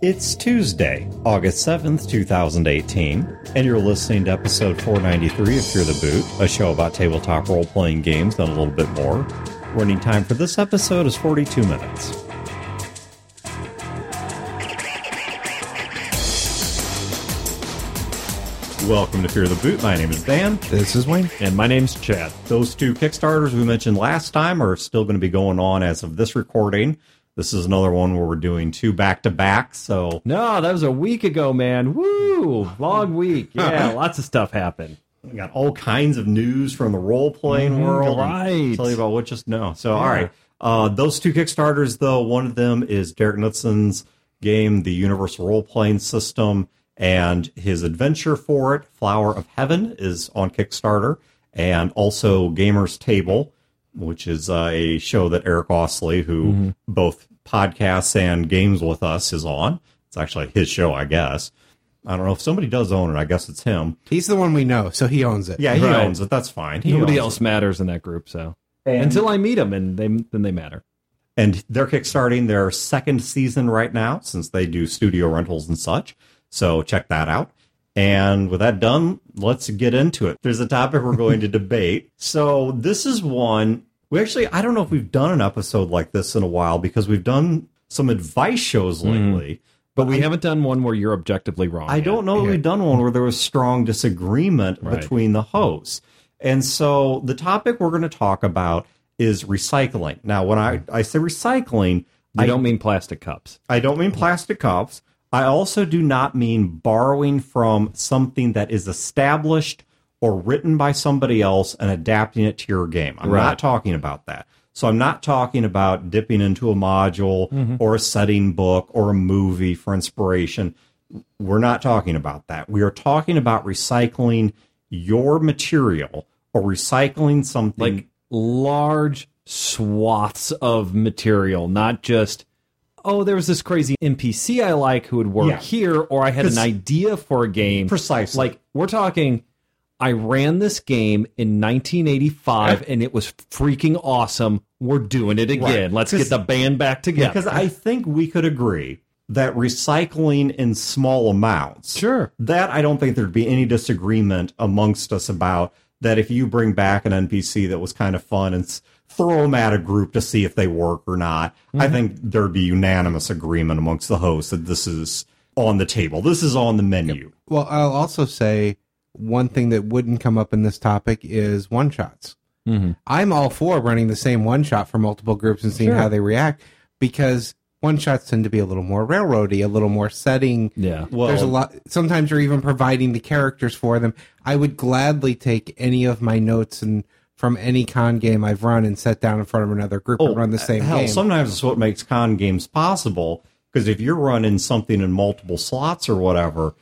It's Tuesday, August 7th, 2018, and you're listening to episode 493 of Fear the Boot, a show about tabletop role playing games and a little bit more. Running time for this episode is 42 minutes. Welcome to Fear the Boot. My name is Dan. This is Wayne. And my name's Chad. Those two Kickstarters we mentioned last time are still going to be going on as of this recording. This is another one where we're doing two back to back. So No, that was a week ago, man. Woo! Long week. Yeah, lots of stuff happened. we got all kinds of news from the role playing world. and right. Tell you about what just no. So all right. Uh, those two Kickstarters though, one of them is Derek Knutsen's game, the Universal Role Playing System, and his adventure for it, Flower of Heaven, is on Kickstarter, and also Gamers Table, which is uh, a show that Eric Osley, who both podcasts and games with us, is on. It's actually his show, I guess. I don't know if somebody does own it. I guess it's him. He's the one we know, so he owns it. Yeah, he Right. owns it. That's fine. He Nobody else it. matters in that group, so And- until I meet him, and they then they matter. and they're kickstarting their second season right now since they do studio rentals and such. So check that out. And with that done, let's get into it. There's a topic we're going to debate. So this is one we actually I don't know if we've done an episode like this in a while because we've done some advice shows mm-hmm. lately. But we haven't done one where you're objectively wrong. I yet. don't know that we've done one where there was strong disagreement Right. between the hosts. And so the topic we're going to talk about is recycling. Now, when I, I say recycling, I I don't mean plastic cups. I don't mean plastic cups. I also do not mean borrowing from something that is established or written by somebody else and adapting it to your game. I'm Right. not talking about that. So I'm not talking about dipping into a module mm-hmm. or a setting book or a movie for inspiration. We're not talking about that. We are talking about recycling your material or recycling something Like large swaths of material, not just oh, there was this crazy NPC I like who would work Yeah. here, or I had an idea for a game. Precisely. Like we're talking. I ran this game in 1985 and it was freaking awesome. We're doing it again. Right. Let's get the band back together. Because I think we could agree that recycling in small amounts. Sure. That I don't think there'd be any disagreement amongst us about that if you bring back an NPC that was kind of fun and throw them at a group to see if they work or not, I mm-hmm. think there'd be unanimous agreement amongst the hosts that this is on the table. This is on the menu. Well, I'll also say one thing that wouldn't come up in this topic is one shots. Mhm. I'm all for running the same one shot for multiple groups and seeing Sure. how they react because one shots tend to be a little more railroady, a little more setting. Yeah. Well, There's a lot. Sometimes you're even providing the characters for them. I would gladly take any of my notes and from any con game I've run and set down in front of another group and run the same Oh, hell, game. sometimes it's what makes con games possible. Because if you're running something in multiple slots or whatever,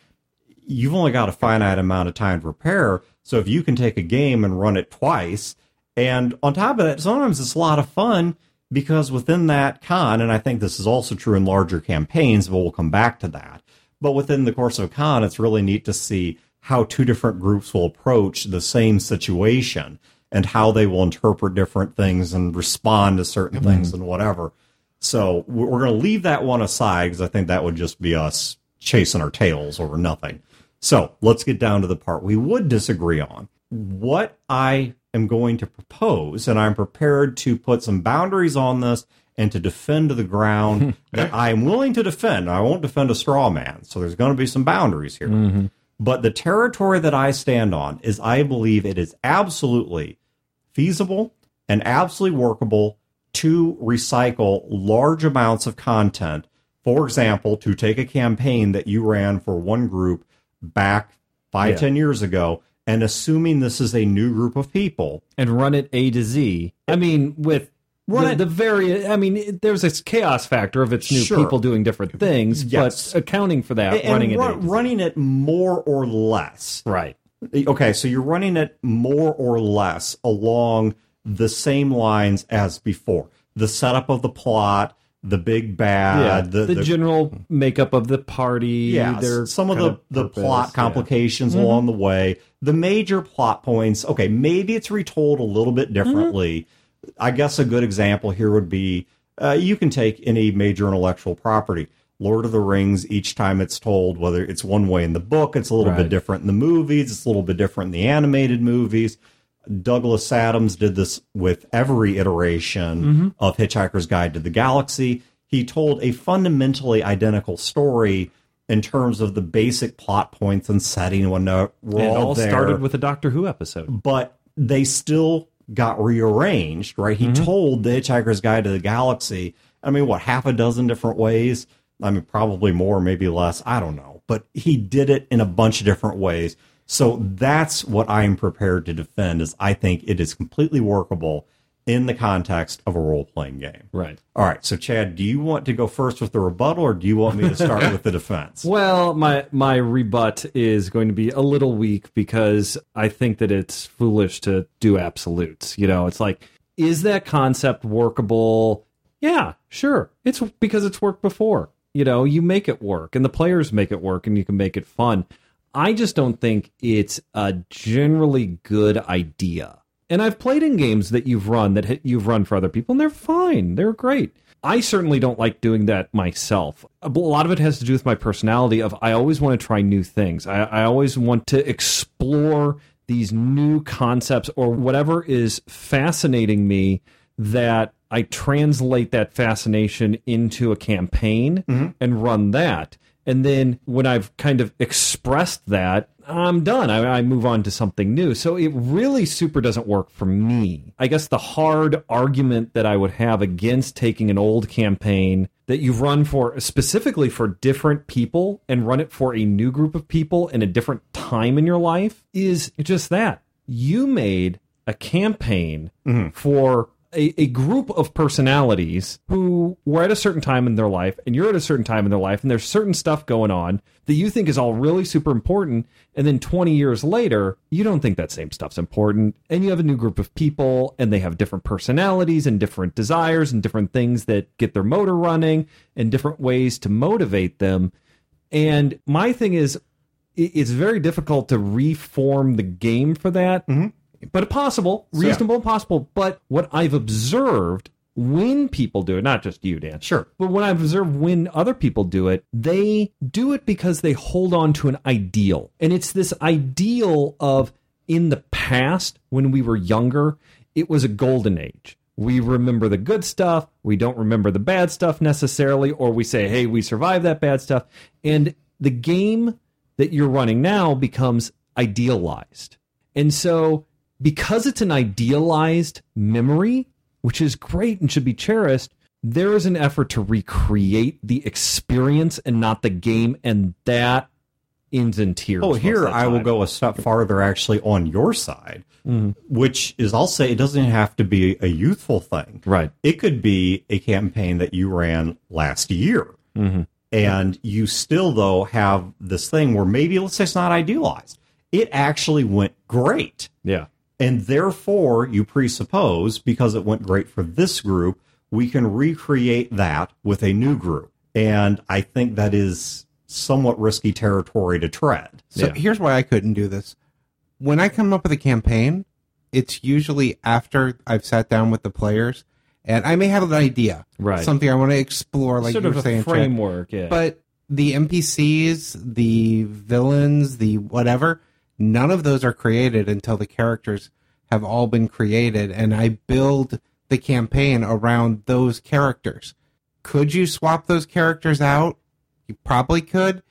you've only got a finite amount of time to prepare. So if you can take a game and run it twice, and on top of that, sometimes it's a lot of fun because within that con, and I think this is also true in larger campaigns, but we'll come back to that. But within the course of a con, it's really neat to see how two different groups will approach the same situation and how they will interpret different things and respond to certain mm-hmm. things and whatever. So we're going to leave that one aside because I think that would just be us chasing our tails over nothing. So let's get down to the part we would disagree on. What I am going to propose, and I'm prepared to put some boundaries on this and to defend the ground that I am willing to defend. I won't defend a straw man. So there's going to be some boundaries here. Mm-hmm. But the territory that I stand on is I believe it is absolutely feasible and absolutely workable to recycle large amounts of content. For example, to take a campaign that you ran for one group back five, Yeah. ten years ago, and assuming this is a new group of people, and run it A to Z. I mean, with Run the, it- the very, I mean, there's this chaos factor of it's new Sure. people doing different things, Yes. but accounting for that, and running it run- A to Z. running it more or less. right. Okay, so you're running it more or less along the same lines as before. The setup of the plot, the big Yeah, bad, the, general makeup of the party. yeah, their some of the, the purpose, plot yeah. complications along the way, the major plot points. Okay, maybe it's retold a little bit differently. I guess a good example here would be uh, you can take any major intellectual property Lord of the Rings, each time it's told, whether it's one way in the book, it's a little Right. bit different in the movies, it's a little bit different in the animated movies. Douglas Adams did this with every iteration of Hitchhiker's Guide to the Galaxy. He told a fundamentally identical story in terms of the basic plot points and setting when uh, we're It all all there started with a Doctor Who episode. but they still got rearranged, right? He told the Hitchhiker's Guide to the Galaxy, I mean, what, half a dozen different ways? I mean, probably more, maybe less. I don't know. But he did it in a bunch of different ways. So that's what I'm prepared to defend is I think it is completely workable in the context of a role-playing game. Right. All right. So Chad, do you want to go first with the rebuttal or do you want me to start with the defense? Well, my my rebut is going to be a little weak because I think that it's foolish to do absolutes. You know, it's like, is that concept workable? Yeah, sure. It's because it's worked before. You know, you make it work, and the players make it work, and you can make it fun. I just don't think it's a generally good idea. And I've played in games that you've run that you've run for other people, and they're fine. They're great. I certainly don't like doing that myself. A lot of it has to do with my personality. Of I always want to try new things. I, I always want to explore these new concepts or whatever is fascinating me. That I translate that fascination into a campaign mm-hmm. and run that. And then when I've kind of expressed that, I'm done. I, I move on to something new. So it really super doesn't work for me. I guess the hard argument that I would have against taking an old campaign that you've run for specifically for different people and run it for a new group of people in a different time in your life is just that. You made a campaign mm-hmm. for a, a group of personalities who were at a certain time in their life and you're at a certain time in their life and there's certain stuff going on that you think is all really super important and then 20 years later you don't think that same stuff's important and you have a new group of people and they have different personalities and different desires and different things that get their motor running and different ways to motivate them. And my thing is it's very difficult to reform the game for that mm-hmm. But possible, yeah. reasonable, possible. But what I've observed when people do it, not just you, Dan, Sure. but when I've observed when other people do it, they do it because they hold on to an ideal. And it's this ideal of in the past, when we were younger, it was a golden age. We remember the good stuff. We don't remember the bad stuff necessarily, or we say, hey, we survived that bad stuff. And the game that you're running now becomes idealized. And so, because it's an idealized memory, which is great and should be cherished, there is an effort to recreate the experience and not the game, and that ends in tears. Oh, here I will go a step farther actually on your side, mm-hmm. which is I'll say it doesn't have to be a youthful thing. Right. It could be a campaign that you ran last year. Mm-hmm. And you still, though, have this thing where maybe, let's say it's not idealized. It actually went great. Yeah. And therefore, you presuppose because it went great for this group, we can recreate that with a new group. And I think that is somewhat risky territory to tread. So Yeah. here's why I couldn't do this. When I come up with a campaign, it's usually after I've sat down with the players and I may have an idea. Right. Something I want to explore, like sort you of were a saying. Chad. framework. Yeah. But the NPCs, the villains, the whatever, none of those are created until the characters have all been created. And I build the campaign around those characters. Could you swap those characters out? You probably could,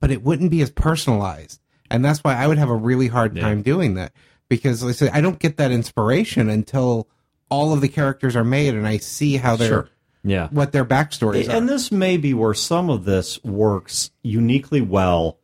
but it wouldn't be as personalized. And that's why I would have a really hard time doing that because like I said, I don't get that inspiration until all of the characters are made and I see how they're Sure. yeah. what their backstories are. And this may be where some of this works uniquely well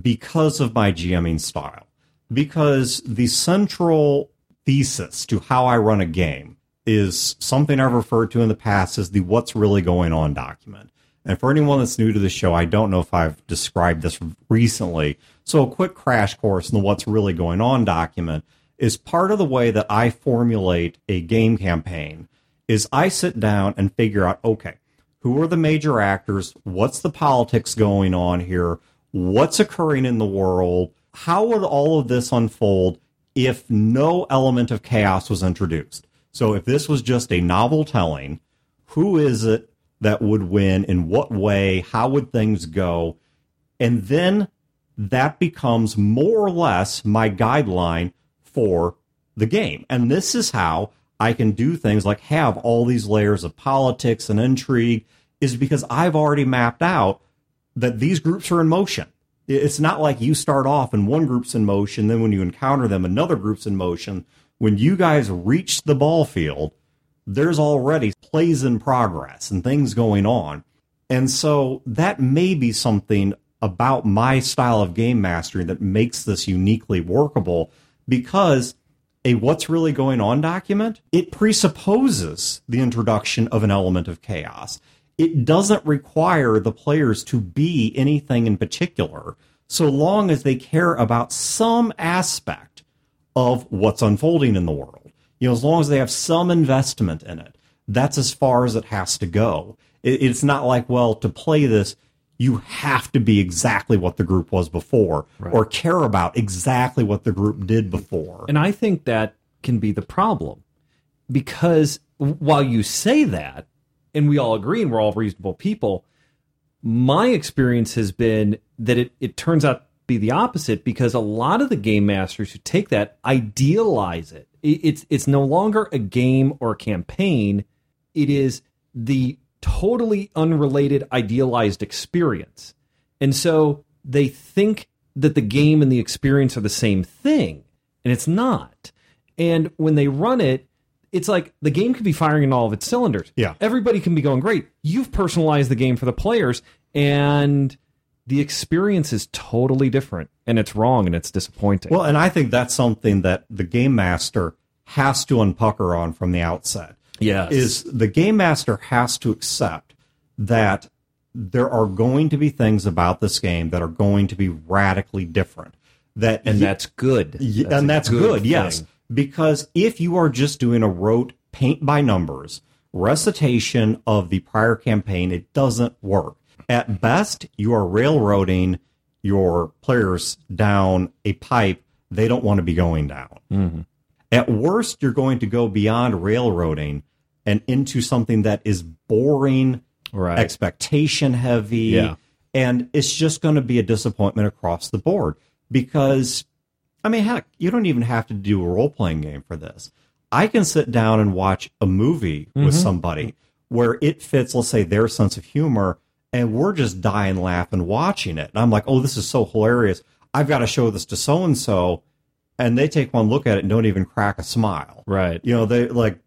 because of my GMing style. Because the central thesis to how I run a game is something I've referred to in the past as the what's really going on document. And for anyone that's new to the show, I don't know if I've described this recently. So a quick crash course in the what's really going on document is part of the way that I formulate a game campaign is I sit down and figure out, okay, who are the major actors? What's the politics going on here? What's occurring in the world? How would all of this unfold if no element of chaos was introduced? So if this was just a novel telling, who is it? that would win, in what way, how would things go, and then that becomes more or less my guideline for the game. And this is how I can do things like have all these layers of politics and intrigue, is because I've already mapped out that these groups are in motion. It's not like you start off and one group's in motion, then when you encounter them, another group's in motion. When you guys reach the ball field, there's already plays in progress and things going on. And so that may be something about my style of game mastering that makes this uniquely workable because a what's really going on document, it presupposes the introduction of an element of chaos. It doesn't require the players to be anything in particular, so long as they care about some aspect of what's unfolding in the world. You know, as long as they have some investment in it, that's as far as it has to go. it's not like, well, to play this, you have to be exactly what the group was before right. or care about exactly what the group did before. And I think that can be the problem because while you say that, and we all agree and we're all reasonable people, my experience has been that it, it turns out to be the opposite because a lot of the game masters who take that idealize it. It's it's no longer a game or a campaign. It is the totally unrelated, idealized experience. And so they think that the game and the experience are the same thing, and it's not. And when they run it, it's like the game could be firing in all of its cylinders. Yeah. Everybody can be going great. You've personalized the game for the players, and the experience is totally different, and it's wrong and it's disappointing. Well, and I think that's something that the game master has to unpucker on from the outset. Yes. Is the game master has to accept that there are going to be things about this game that are going to be radically different. That and that's good. That's and that's good, good yes. Because if you are just doing a rote paint by numbers recitation of the prior campaign, it doesn't work. At best, you are railroading your players down a pipe they don't want to be going down. Mm-hmm. At worst, you're going to go beyond railroading and into something that is boring, right. expectation heavy, yeah. and it's just going to be a disappointment across the board. Because, I mean, heck, you don't even have to do a role playing game for this. I can sit down and watch a movie mm-hmm. with somebody where it fits, let's say, their sense of humor, and we're just dying laughing watching it. And I'm like, oh, this is so hilarious. I've got to show this to so and so and they take one look at it and don't even crack a smile. Right. You know, they like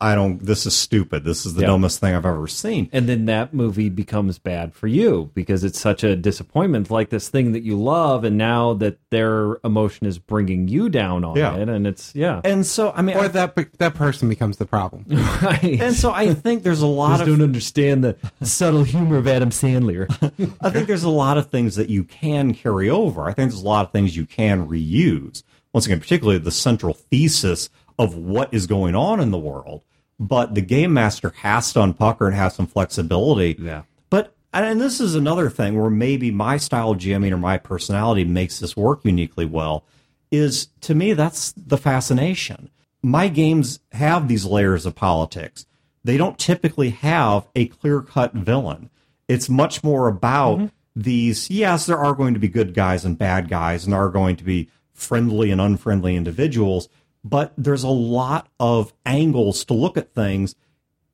I don't this is stupid. This is the yep. dumbest thing I've ever seen. And then that movie becomes bad for you because it's such a disappointment like this thing that you love and now that their emotion is bringing you down on yeah. it and it's yeah. And so I mean or I, that that person becomes the problem. right. And so I think there's a lot Just of don't understand the subtle humor of Adam Sandler. I think there's a lot of things that you can carry over. I think there's a lot of things you can reuse once again, particularly the central thesis of what is going on in the world. But the game master has to unpucker and have some flexibility. Yeah. But and this is another thing where maybe my style of GMing or my personality makes this work uniquely well. Is to me that's the fascination. My games have these layers of politics. They don't typically have a clear cut villain. It's much more about mm-hmm. these. Yes, there are going to be good guys and bad guys, and there are going to be friendly and unfriendly individuals, but there's a lot of angles to look at things.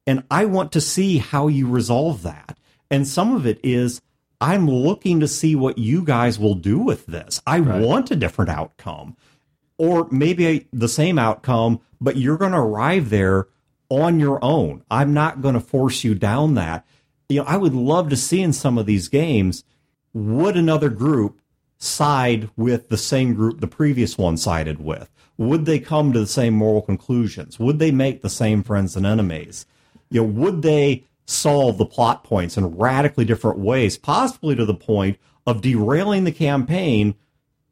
And I want to see how you resolve that. And some of it is I'm looking to see what you guys will do with this. I right. want a different outcome, or maybe the same outcome, but you're going to arrive there on your own. I'm not going to force you down that. You know, I would love to see in some of these games would another group side with the same group the previous one sided with? Would they come to the same moral conclusions? Would they make the same friends and enemies? You know, would they solve the plot points in radically different ways, possibly to the point of derailing the campaign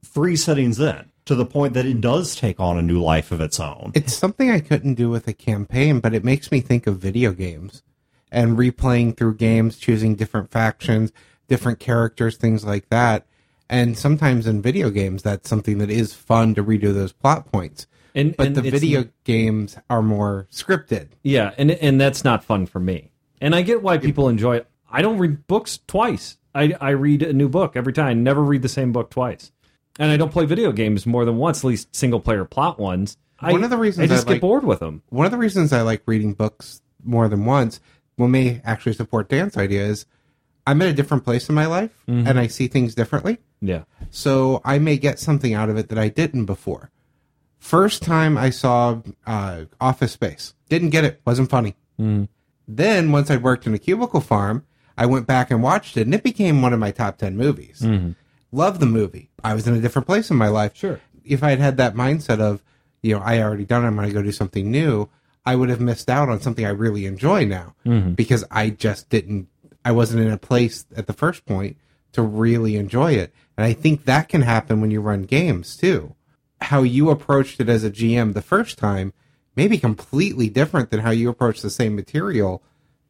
three settings in? To the point that it does take on a new life of its own. It's something I couldn't do with a campaign, but it makes me think of video games and replaying through games, choosing different factions, different characters, things like that and sometimes in video games, that's something that is fun to redo those plot points. And, but and the video games are more scripted. Yeah, and and that's not fun for me And I get why people enjoy it. I don't read books twice. I, I read a new book every time. I never read the same book twice. And I don't play video games more than once, at least single player plot ones. I, One of the reasons I just I get like- bored with them. One of the reasons I like reading books more than once, what may actually support Dan's idea is I'm at a different place in my life and mm-hmm. I see things differently. Yeah. So I may get something out of it that I didn't before. First time I saw uh, Office Space, didn't get it, wasn't funny. Mm. Then once I'd worked in a cubicle farm, I went back and watched it, and it became one of my top ten movies. Mm-hmm. Love the movie. I was in a different place in my life. Sure. If I had had that mindset of, you know, I already done, it, I'm going to go do something new, I would have missed out on something I really enjoy now mm-hmm. because I just didn't. I wasn't in a place at the first point to really enjoy it, and I think that can happen when you run games too. How you approached it as a GM the first time may be completely different than how you approach the same material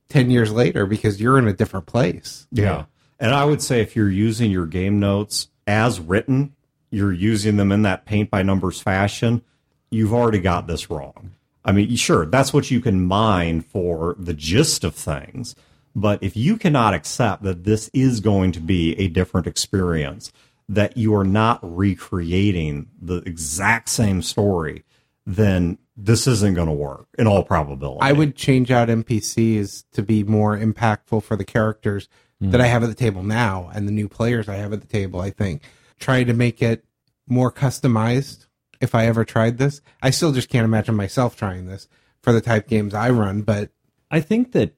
10 years later because you're in a different place. Yeah. And I would say if you're using your game notes as written, you're using them in that paint by numbers fashion, you've already got this wrong. I mean, sure, that's what you can mine for the gist of things. But if you cannot accept that this is going to be a different experience, that you are not recreating the exact same story, then this isn't going to work in all probability. I would change out NPCs to be more impactful for the characters hmm. that I have at the table now and the new players I have at the table, I think. Try to make it more customized if I ever tried this. I still just can't imagine myself trying this for the type games I run, but I think that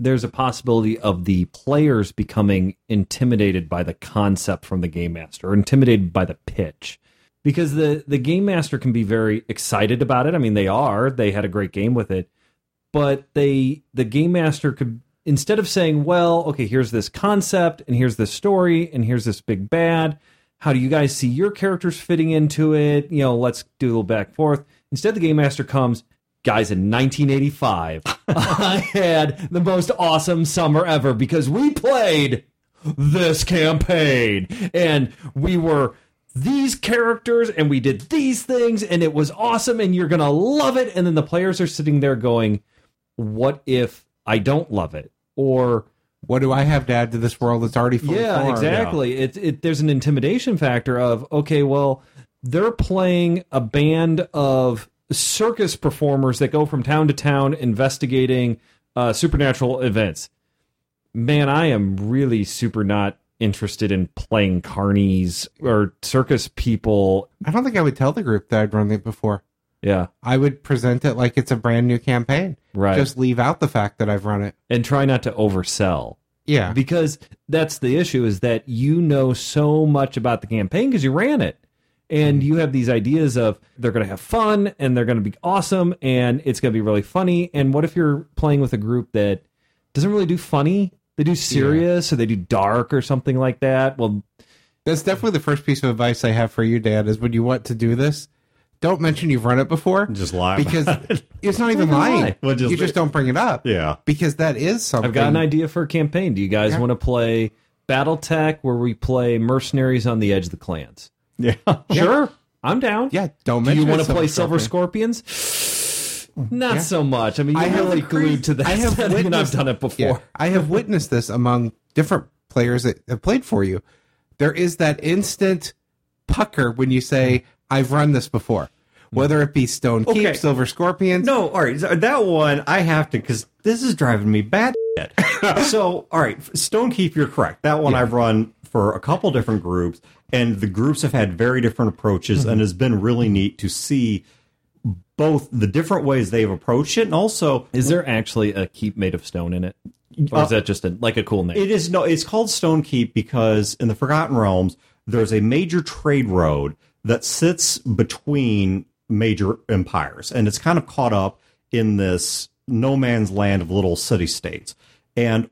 there's a possibility of the players becoming intimidated by the concept from the game master or intimidated by the pitch. Because the, the game master can be very excited about it. I mean, they are. They had a great game with it. But they the game master could instead of saying, well, okay, here's this concept and here's this story and here's this big bad. How do you guys see your characters fitting into it? You know, let's do a little back and forth. Instead, the game master comes, guys, in 1985, I had the most awesome summer ever because we played this campaign and we were these characters and we did these things and it was awesome and you're going to love it. And then the players are sitting there going, what if I don't love it? Or, what do I have to add to this world that's already fully yeah, formed? exactly. It, it there's an intimidation factor of okay, well, they're playing a band of circus performers that go from town to town investigating uh, supernatural events. Man, I am really super not interested in playing carnies or circus people. I don't think I would tell the group that I'd run it before. Yeah, I would present it like it's a brand new campaign. right. Just leave out the fact that I've run it. and try not to oversell. Yeah. because that's the issue is that you know so much about the campaign because you ran it and hmm. you have these ideas of they're going to have fun and they're going to be awesome and it's going to be really funny and what if you're playing with a group that doesn't really do funny they do serious or they do dark or something like that well That's definitely the first piece of advice I have for you, Dan, is when you want to do this, don't mention you've run it before. Just lie about Because it. it's not even even lying. lie. Well, just- you just don't bring it up. Yeah. Because that is something. i've got an idea for a campaign do you guys Yeah. want to play battletech where we play mercenaries on the edge of the clans Yeah. sure i'm down Yeah, don't mention. Do mention you want to play Silver Silver Scorpions? Not Yeah. so much. I mean, I you're have really a crazy- glued to that I have setting, and I've witnessed- done it before. Yeah, I have witnessed this among different players that have played for you. There is that instant pucker when you say, I've run this before. Whether it be Stone Keep, Okay. Silver Scorpions. No, all right. so That one I have to because this is driving me bad. shit. so, all right, Stone Keep, you're correct. That one I've run for a couple different groups, and the groups have had very different approaches, and it's been really neat to see both the different ways they've approached it, and also Is there actually a keep made of stone in it, or Uh, is that just a, like a cool name? It is no. It's called Stone Keep because in the Forgotten Realms there's a major trade road that sits between major empires, and it's kind of caught up in this no man's land of little city states. And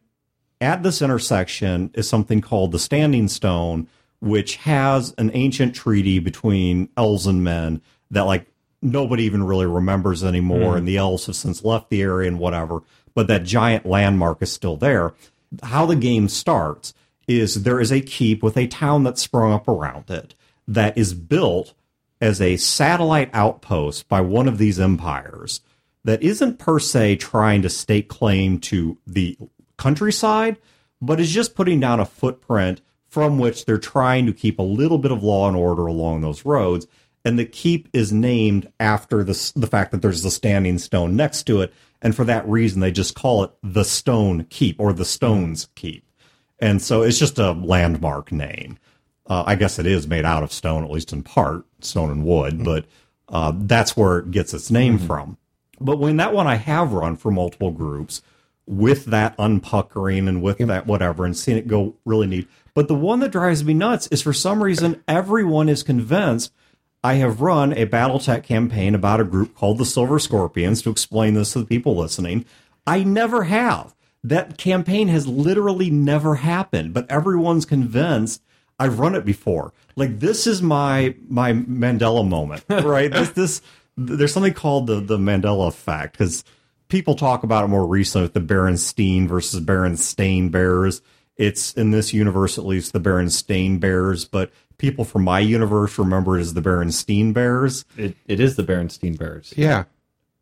at this intersection is something called the Standing Stone, which has an ancient treaty between elves and men that like nobody even really remembers anymore, mm-hmm. and the elves have since left the area and whatever. But that giant landmark is still there. How the game starts is there is a keep with a town that's sprung up around it that is built as a satellite outpost by one of these empires that isn't per se trying to stake claim to the countryside, but is just putting down a footprint from which they're trying to keep a little bit of law and order along those roads. And the keep is named after the, the fact that there's the standing stone next to it. And for that reason, they just call it the Stone Keep or the Stones Keep. And so it's just a landmark name. Uh, I guess it is made out of stone, at least in part, stone and wood, but uh, that's where it gets its name from. But when that one I have run for multiple groups with that unpuckering and with that whatever and seeing it go really neat. But the one that drives me nuts is for some reason everyone is convinced I have run a Battletech campaign about a group called the Silver Scorpions to explain this to the people listening. I never have. That campaign has literally never happened, but everyone's convinced I've run it before. Like this is my my Mandela moment, right? this this there's something called the the Mandela effect because people talk about it more recently with the Berenstain versus Berenstain Bears. It's in this universe at least the Berenstain Bears, but people from my universe remember it as the Berenstein Bears. It, it is the Berenstein Bears. Yeah.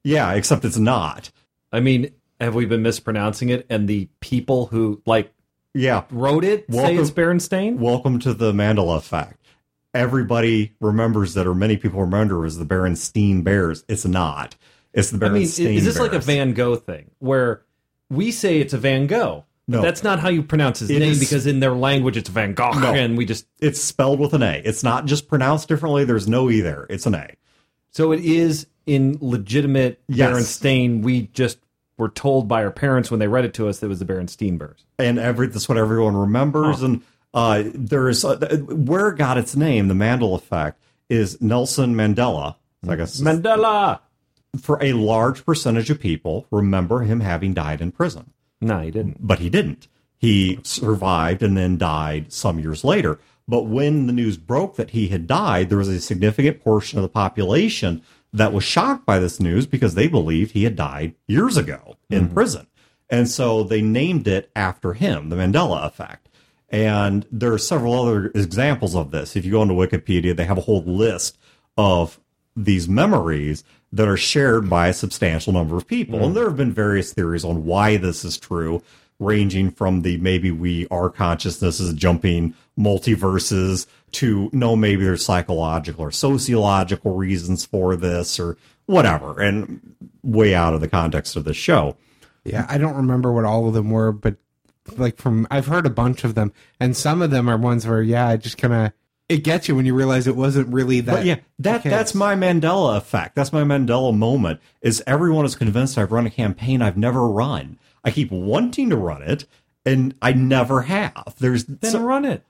Yeah, except it's not. I mean, have we been mispronouncing it? And the people who like Yeah. wrote it say Welcome- it's Berenstain? Welcome to the Mandela effect. Everybody remembers that, or many people remember it as the Berenstein Bears. It's not. It's the Berenstain I mean, is this like a Van Gogh thing where we say it's a Van Gogh? No. That's not how you pronounce his It name is- because in their language it's Van Gogh No. and we just It's spelled with an A. It's not just pronounced differently. There's no E there. It's an A. so it is in legitimate Yes. Berenstain. We just were told by our parents when they read it to us that it was the Berenstein Bears. and every that's what everyone remembers. And uh, there's uh, where it got its name, the Mandela effect, is Nelson Mandela. I guess Mandela. for a large percentage of people remember him having died in prison, No, he didn't. but he didn't. He survived and then died some years later. But when the news broke that he had died, there was a significant portion of the population that was shocked by this news because they believed he had died years ago in mm-hmm. prison. And so they named it after him, the Mandela effect. And there are several other examples of this. If you go into Wikipedia, they have a whole list of these memories that are shared by a substantial number of people. And hmm. there have been various theories on why this is true, ranging from the maybe we our consciousness is jumping multiverses to no, maybe there's psychological or sociological reasons for this or whatever, and way out of the context of the show. Yeah, I don't remember what all of them were, but like from I've heard a bunch of them, and some of them are ones where yeah, I just kind of it gets you when you realize it wasn't really that. But yeah, that Okay. that's my Mandela effect. That's my Mandela moment. Is everyone is convinced I've run a campaign I've never run. I keep wanting to run it, and I never have. There's Then so- run it.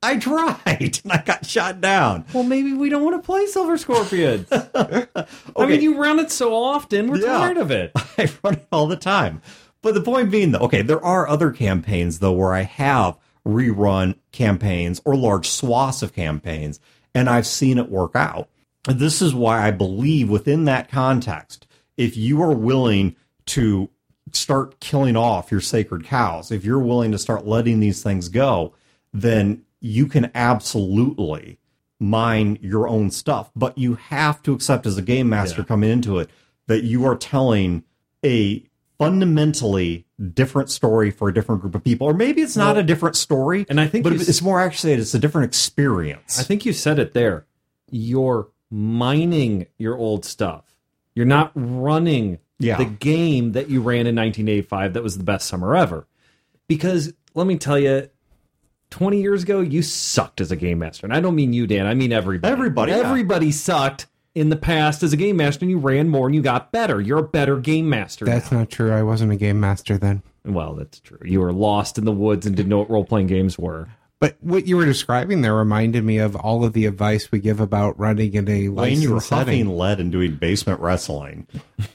I tried and I got shot down. Well, maybe we don't want to play Silver Scorpions. I mean, you run it so often, we're Yeah. tired of it. I run it all the time. But the point being, though, okay, there are other campaigns though where I have rerun campaigns or large swaths of campaigns, and I've seen it work out. And this is why I believe within that context, if you are willing to start killing off your sacred cows, if you're willing to start letting these things go, then you can absolutely mine your own stuff. But you have to accept as a game master coming into it that you are telling a fundamentally different story for a different group of people. Or maybe it's not Well, a different story. and I think but it's more actually it's a different experience. I think you said it there. You're mining your old stuff. You're not running Yeah. the game that you ran in 1985 that was the best summer ever. Because let me tell you, 20 years ago, you sucked as a game master. And I don't mean you, Dan. I mean everybody. Everybody, yeah. Everybody sucked in the past as a game master, and you ran more and you got better. You're a better game master. That's not true. I wasn't a game master then. Well, that's true. You were lost in the woods and didn't know what role playing games were. But what you were describing there reminded me of all of the advice we give about running in a Wayne, you were licensed setting. huffing lead and doing basement wrestling.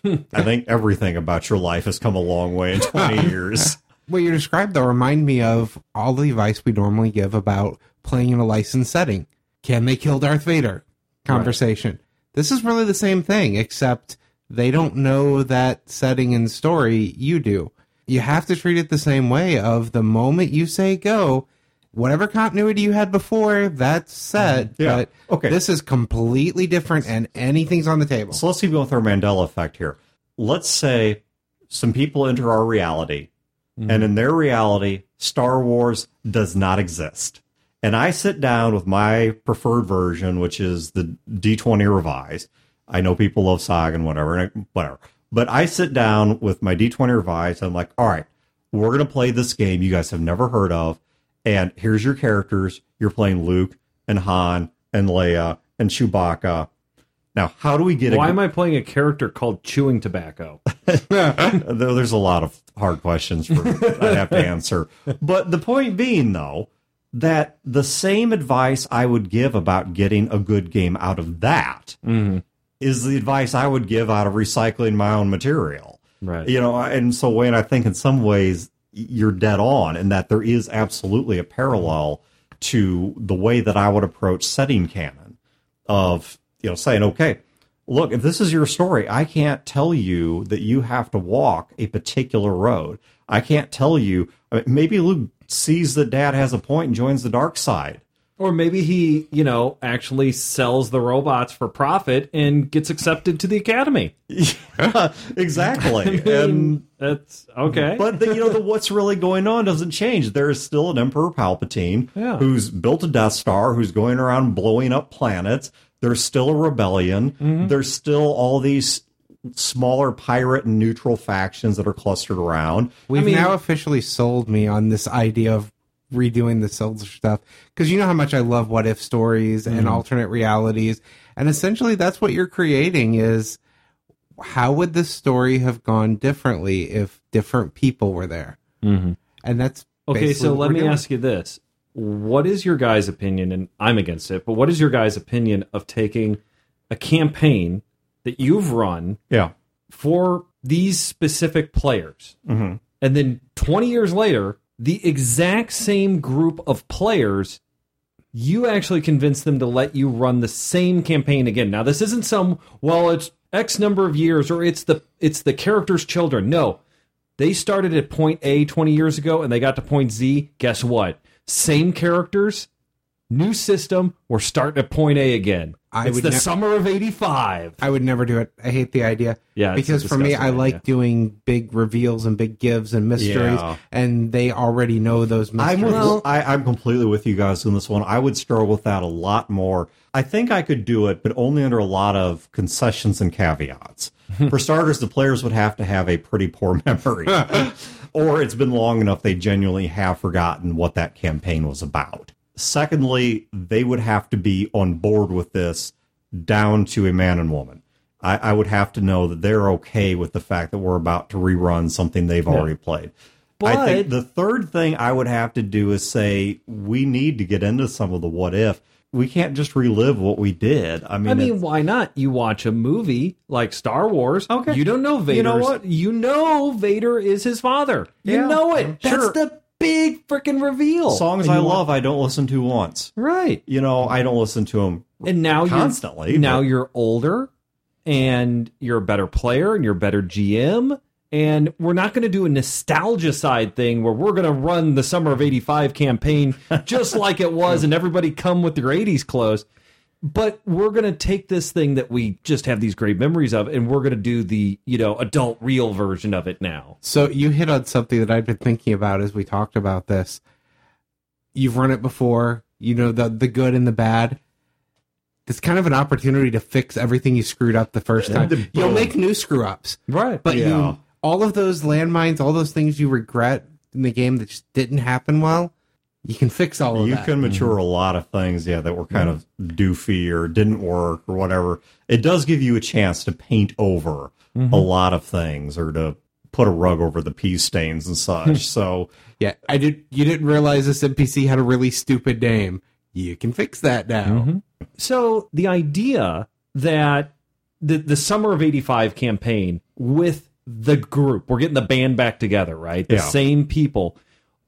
I think everything about your life has come a long way in 20 years. What you described though remind me of all the advice we normally give about playing in a licensed setting. Can they kill Darth Vader? Conversation. This is really the same thing, except they don't know that setting and story you do. You have to treat it the same way of the moment you say go, whatever continuity you had before, that's set. Mm-hmm. Yeah. But Okay. this is completely different and anything's on the table. So let's keep going with our Mandela effect here. let's say some people enter our reality, and in their reality, Star Wars does not exist. And I sit down with my preferred version, which is the D20 revised. I know people love Saga and whatever, and I- whatever. But I sit down with my D20 revised. And I'm like, all right, we're going to play this game you guys have never heard of. And here's your characters. You're playing Luke and Han and Leia and Chewbacca. Now, how do we get Why a, am I playing a character called Chewing Tobacco? there's a lot of hard questions for I have to answer. But the point being, though, that the same advice I would give about getting a good game out of that mm-hmm. is the advice I would give out of recycling my own material. Right. You know, and so Wayne, I think in some ways you're dead on in that there is absolutely a parallel to the way that I would approach setting canon of, you know, saying, okay, look, if this is your story, I can't tell you that you have to walk a particular road. I can't tell you, I mean, maybe Luke sees that dad has a point and joins the dark side. Or maybe he, you know, actually sells the robots for profit and gets accepted to the academy. exactly. I and that's okay. But the, you know, the, what's really going on doesn't change. There is still an Emperor Palpatine Yeah. who's built a Death Star, who's going around blowing up planets. There's still a rebellion. Mm-hmm. There's still all these smaller pirate and neutral factions that are clustered around. We've mean- now officially sold me on this idea of redoing the Silver stuff because you know how much I love what if stories and alternate realities, and essentially that's what you're creating is how would this story have gone differently if different people were there, mm-hmm. and that's Okay, so let me doing. ask you this. What is your guys' opinion? And I'm against it, but what is your guys' opinion of taking a campaign that you've run Yeah. for these specific players, Mhm. and then 20 years later, the exact same group of players, you actually convince them to let you run the same campaign again. Now, this isn't some well, it's X number of years or it's the it's the character's children. No, they started at point A 20 years ago and they got to point Z. Guess what? Same characters, new system. We're starting at point A again. I it's would the ne- summer of '85. I would never do it. I hate the idea. Yeah, because for me, I disgusting like doing big reveals and big gives and mysteries, Yeah. and they already know those mysteries. I'm with, I, I'm completely with you guys on this one. I would struggle with that a lot more. I think I could do it, but only under a lot of concessions and caveats. For starters, the players would have to have a pretty poor memory, or it's been long enough they genuinely have forgotten what that campaign was about. Secondly, they would have to be on board with this down to a man and woman. I, I would have to know that they're okay with the fact that we're about to rerun something they've already played. I think the third thing I would have to do is say we need to get into some of the what if. We can't just relive what we did. I mean, I mean, why not? You watch a movie like Star Wars. Okay. You don't know Vader. You know what? You know Vader is his father. You know it. That's sure. the big freaking reveal. songs I love, I don't listen to once. Right. You know, I don't listen to them And now constantly. you're now but- you're older and you're a better player and you're a better GM. And we're not going to do a nostalgia side thing where we're going to run the summer of 85 campaign just like it was and everybody come with their 80s clothes. But we're going to take this thing that we just have these great memories of and we're going to do the, you know, adult real version of it now. So you hit on something that I've been thinking about as we talked about this. You've run it before, you know the the good and the bad. It's kind of an opportunity to fix everything you screwed up the first time. the- You'll make new screw ups, Right. but Yeah. you all of those landmines, all those things you regret in the game that just didn't happen well, you can fix all of you that. You can mm-hmm. mature a lot of things, yeah, that were kind mm-hmm. of doofy or didn't work or whatever. It does give you a chance to paint over a mm-hmm. lot of things or to put a rug over the pea stains and such. so yeah, I did. You didn't realize this NPC had a really stupid name. You can fix that now. So the idea that the the summer of '85 campaign with the group, we're getting the band back together, right? The Yeah. same people.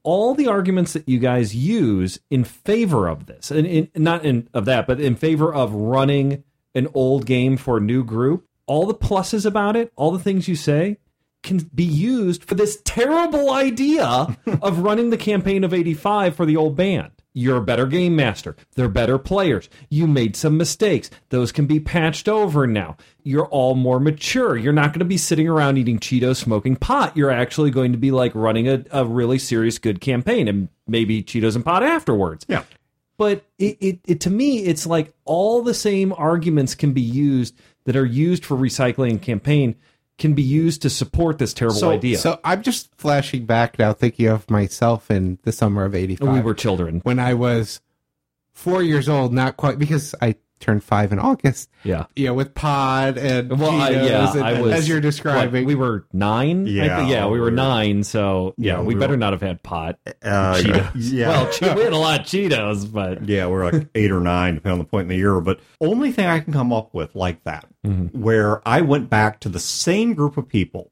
All the arguments that you guys use in favor of this, and in, not in of that, but in favor of running an old game for a new group, all the pluses about it, all the things you say, can be used for this terrible idea of running the campaign of '85 for the old band. You're a better game master. They're better players. You made some mistakes. Those can be patched over now. You're all more mature. You're not going to be sitting around eating Cheetos, smoking pot. You're actually going to be like running a, a really serious, good campaign and maybe Cheetos and pot afterwards. Yeah. But it, it, it to me, it's like all the same arguments can be used that are used for recycling campaign can be used to support this terrible So- idea. So I'm just flashing back now, thinking of myself in the summer of '85 we were children. when I was four years old, not quite because I turned five in August. Yeah. Yeah, with Pod and Well, I, yeah, and- I was as you're what, describing. we were nine. I Yeah, think- yeah, we were nine. So yeah, Yeah, we, we better were- not have had pot. Uh, Cheetos. Yeah. Well, we had a lot of Cheetos, but Yeah, we're like eight or nine, depending on the point in the year. But only thing I can come up with like that, Mm-hmm. where I went back to the same group of people,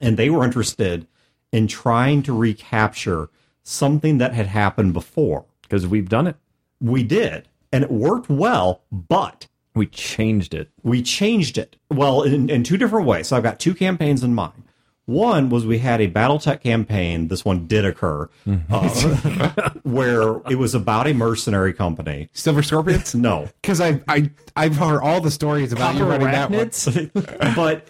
and they were interested in trying to recapture something that had happened before. because we've done it, We did, and it worked well, but we changed it. we changed it. Well, in, in two different ways. So I've got two campaigns in mind. One was we had a BattleTech campaign. This one did occur, uh, where it was about a mercenary company. Silver Scorpions? No, Because I I I've heard all the stories about you running that one. But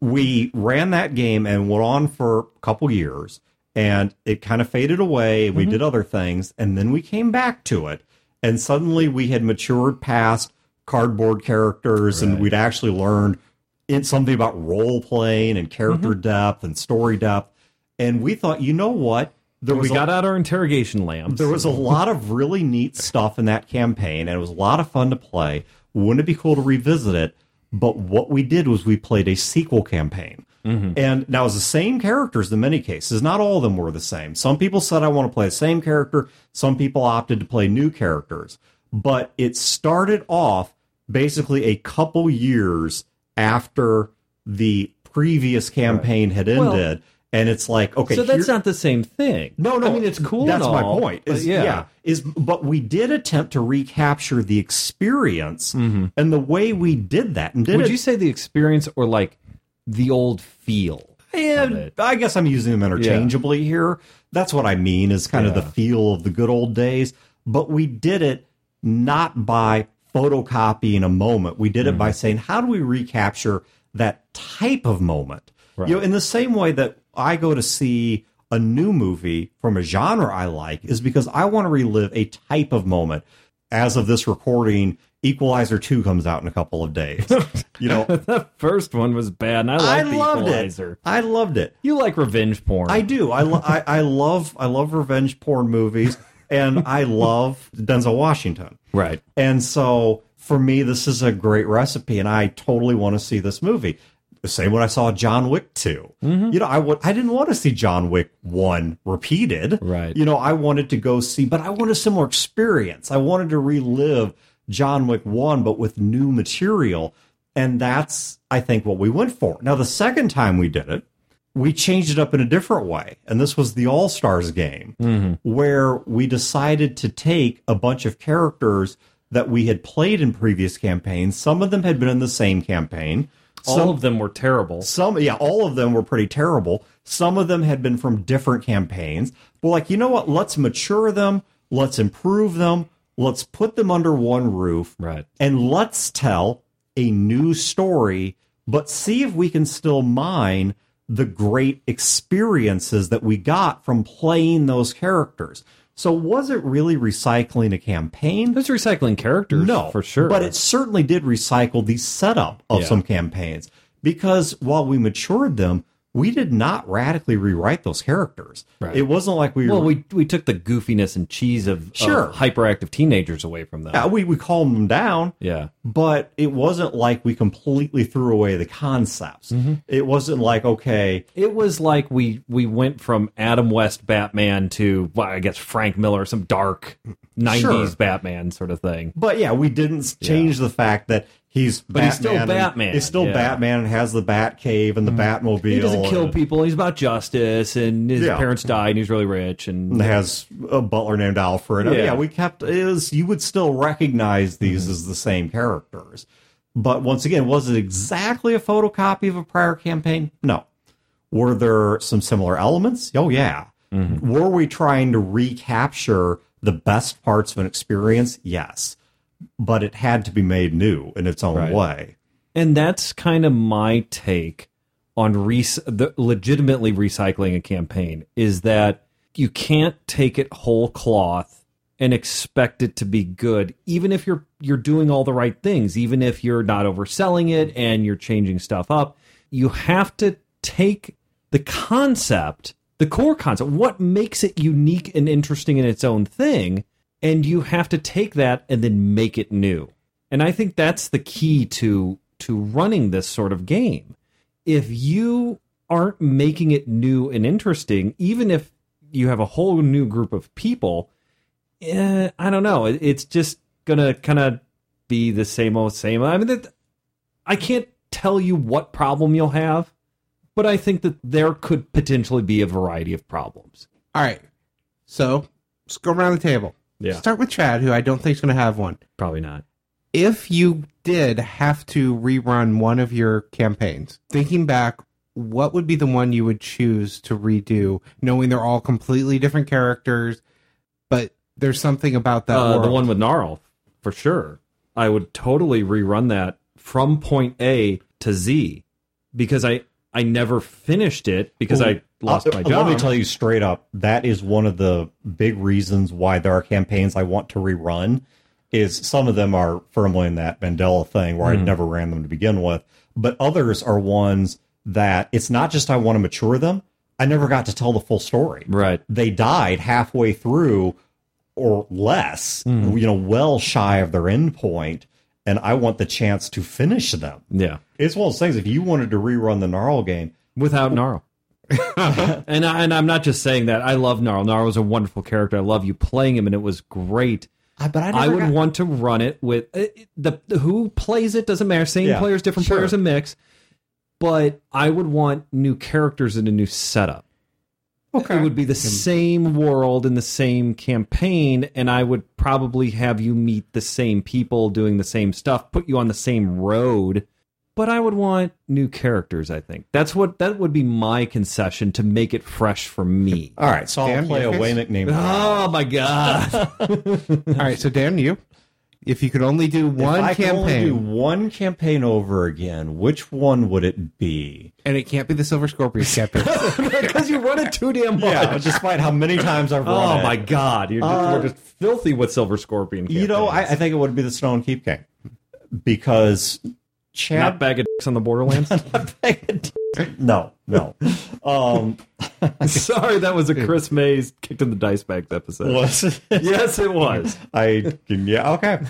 we ran that game and went on for a couple years and it kind of faded away we mm-hmm. did other things and then we came back to it and suddenly we had matured past cardboard characters and we'd actually learned in something about role playing and character mm-hmm. depth and story depth and we thought you know what there we was a- got out our interrogation lamps. there was a lot of really neat stuff in that campaign, and it was a lot of fun to play. Wouldn't it be cool to revisit it? But what we did was we played a sequel campaign. Mm-hmm. And now it's the same characters in many cases. Not all of them were the same. Some people said, I want to play the same character. Some people opted to play new characters. But it started off basically a couple years after the previous campaign had Well- ended. and it's like, okay, so that's here- not the same thing. no, no. I oh, mean it's cool. That's my point. Is, yeah. yeah. Is but we did attempt to recapture the experience, mm-hmm. and the way we did that, and did Would it. you say the experience or like the old feel? and? I guess I'm using them interchangeably here. That's what I mean. Is kind of the feel of the good old days. But we did it not by photocopying a moment. We did it Mm-hmm. by saying, how do we recapture that type of moment? Right. You know, in the same way that I go to see a new movie from a genre I like is because I want to relive a type of moment. As of this recording, Equalizer 2 comes out in a couple of days. you know, the first one was bad, and I I loved Equalizer. it. I loved it. You like revenge porn? I do. I, lo- I I love I love revenge porn movies, and I love Denzel Washington. right. And so for me, this is a great recipe, and I totally want to see this movie. The same when I saw John Wick 2. Mm-hmm. You know, I would I didn't want to see John Wick 1 repeated. Right. You know, I wanted to go see, but I wanted a similar experience. I wanted to relive John Wick 1, but with new material. And that's, I think, what we went for. Now, the second time we did it, we changed it up in a different way. And this was the All Stars game, where we decided to take a bunch of characters that we had played in previous campaigns. Some of them had been in the same campaign. All Some, of them were terrible. some, yeah, all of them were pretty terrible. Some of them had been from different campaigns. We're like, you know what? Let's mature them. Let's improve them. Let's put them under one roof Right. and let's tell a new story, but see if we can still mine the great experiences that we got from playing those characters. So, was it really recycling a campaign? There's recycling characters, No, for sure. But it certainly did recycle the setup of Yeah. some campaigns because while we matured them, we did not radically rewrite those characters. Right. It wasn't like we well, we we took the goofiness and cheese of, of Sure. hyperactive teenagers away from them. uh, we we calmed them down. yeah. but it wasn't like we completely threw away the concepts. Mm-hmm. It wasn't like, okay, It was like we we went from Adam West Batman to well, I guess Frank Miller, some dark '90s Sure. Batman sort of thing. but yeah, we didn't change the fact that he's But he's still Batman and- He's still yeah. Batman and has the Bat Cave and the Batmobile. He doesn't kill and- people. He's about justice, and his Yeah. parents died, and he's really rich. And and has a butler named Alfred. Yeah, Yeah. we kept is you would still recognize these Mm-hmm. as the same characters. But once again, was it exactly a photocopy of a prior campaign? No. Were there some similar elements? Oh yeah. Were we trying to recapture the best parts of an experience? Yes. But it had to be made new in its own Right. way. And that's kind of my take on re- the legitimately recycling a campaign is that you can't take it whole cloth and expect it to be good even if you're you're doing all the right things even if you're not overselling it and you're changing stuff up you have to take the concept the core concept what makes it unique and interesting in its own thing and you have to take that and then make it new. And i think that's the key to to running this sort of game. If you aren't making it new and interesting even if you have a whole new group of people eh, i don't know. It's just gonna kind of be the same old same i mean that i can't tell you what problem you'll have but i think that there could potentially be a variety of problems. All right. So let's go around the table. Yeah. Start with Chad, who I don't think is going to have one. probably not If you did have to rerun one of your campaigns, thinking back, what would be the one you would choose to redo, knowing they're all completely different characters, but there's something about that uh, the one with Gnarl, for sure. I would totally rerun that from point A to Z because I I never finished it because I lost Uh, my job. Let me tell you straight up, that is one of the big reasons why there are campaigns I want to rerun. Is some of them are firmly in that Mandela thing where Hmm. I never ran them to begin with, but others are ones that it's not just I want to mature them. I never got to tell the full story. right. They died halfway through or less, Hmm. you know, well shy of their end point, and I want the chance to finish them. Yeah. It's one of those things. If you wanted to rerun the Gnarl game, Without Gnarl. and I, and I'm not just saying that. I love Gnarl. Gnarl was a wonderful character. I love you playing him, and it was great. I, but I, I would got- want to run it with uh, the, the who plays it doesn't matter. Same Yeah, players, different sure. players, a mix. But I would want new characters in a new setup. Okay. It would be the same world and the same campaign, and I would probably have you meet the same people doing the same stuff, put you on the same road. But I would want new characters. I think that's what that would be my concession to make it fresh for me. All right, so I'll Dan, play a your case? Wayne McName. Oh my god! All right, so Dan, you, if you could only do one if I could only campaign, do one campaign over again, which one would it be? and it can't be the Silver Scorpion campaign. Because you run it too damn much. Yeah, despite how many times I've run Oh it. my god! You're just, Uh, we're just filthy with Silver Scorpion. You know, I, I campaigns. think it would be the Snow and Keep King because not bag of dicks on the Borderlands. no, no. Um, Sorry, that was a Chris Mays kicked in the dice bags episode. was Yes, it was. I? Yeah, okay.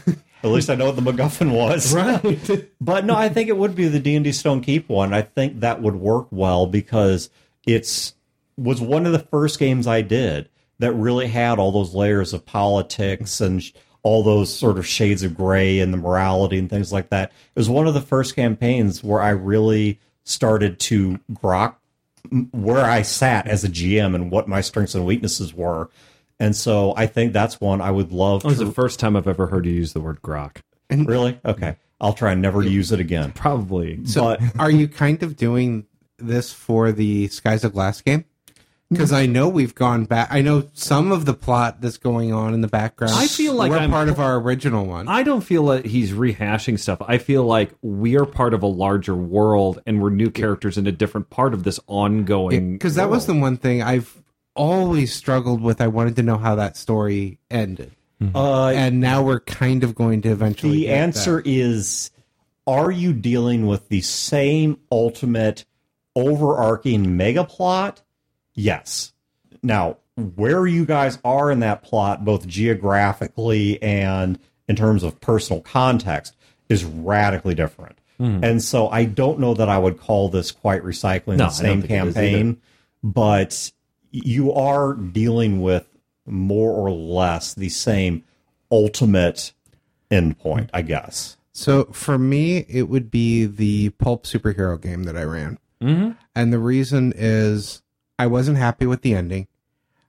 At least I know what the MacGuffin was. right. But no, I think it would be the D and D Stone Keep one. I think that would work well because it's was one of the first games I did that really had all those layers of politics and sh- all those sort of shades of gray and the morality and things like that. It was one of the first campaigns where I really started to grok where I sat as a GM and what my strengths and weaknesses were. And so I think that's one I would love That was to the first time I've ever heard you use the word grok. really. Okay, I'll try never to use it again. Probably. So, But- are you kind of doing this for the Skies of Glass game? Because I know we've gone back. I know some of the plot that's going on in the background. I feel like we're I'm- part of our original one. I don't feel that he's rehashing stuff. I feel like we are part of a larger world and we're new characters in a different part of this ongoing. Because that was the one thing I've always struggled with. I wanted to know how that story ended, Uh, and now we're kind of going to eventually. the get answer is: Are you dealing with the same ultimate overarching mega plot? Yes. Now, where you guys are in that plot, both geographically and in terms of personal context, is radically different. And so I don't know that I would call this quite recycling No, the same think it is campaign, but you are dealing with more or less the same ultimate endpoint, I guess. So for me, it would be the pulp superhero game that I ran, Mhm. and the reason is I wasn't happy with the ending.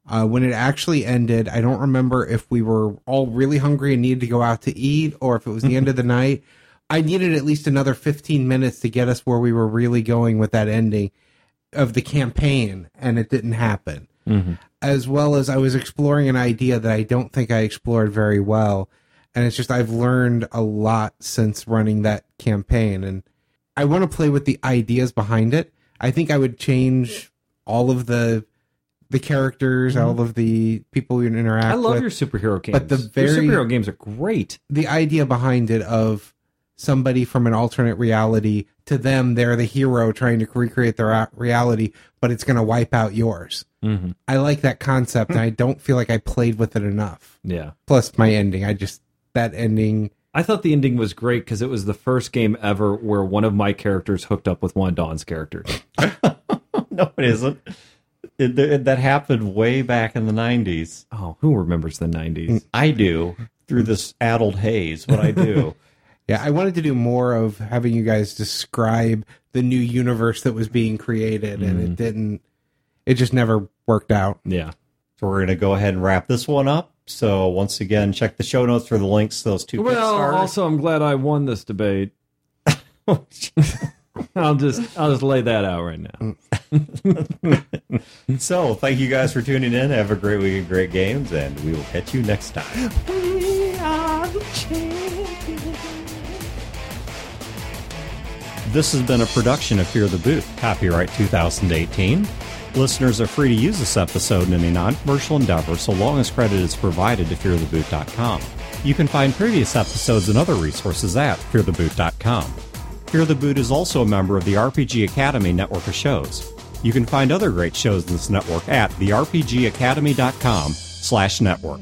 Uh, when it actually ended, I don't remember if we were all really hungry and needed to go out to eat, or if it was the end of the night. I needed at least another 15 minutes to get us where we were really going with that ending of the campaign, and it didn't happen. as well as I was exploring an idea that I don't think I explored very well. And it's just I've learned a lot since running that campaign, and I want to play with the ideas behind it. I think I would change all of the the characters, all of the people you interact with I love with. your superhero games. But the your superhero games are great. the idea behind it of somebody from an alternate reality to them they're the hero trying to recreate their reality but it's going to wipe out yours Mhm. i like that concept and i don't feel like i played with it enough Yeah. plus my ending i just that ending I thought the ending was great because it was the first game ever where one of my characters hooked up with one of Dawn's characters. no, it isn't. It, it- that happened way back in the 90s. Oh, who remembers the 90s? Mm, I do through this addled haze, but I do. yeah i wanted to do more of having you guys describe the new universe that was being created and it mm-hmm. didn't it just never worked out Yeah. so we're going to go ahead and wrap this one up. So once again, check the show notes for the links to those two Well, also, I'm glad I won this debate. I'll just I'll just lay that out right now. so thank you guys for tuning in. Have a great week of great games, and we will catch you next time. This has been a production of Fear the Boot, copyright 2018. Listeners are free to use this episode in a non-commercial endeavor so long as credit is provided to feartheboot.com. You can find previous episodes and other resources at feartheboot.com. Fear the Boot is also a member of the RPG Academy network of shows. You can find other great shows in this network at therpgacademy.com slash network.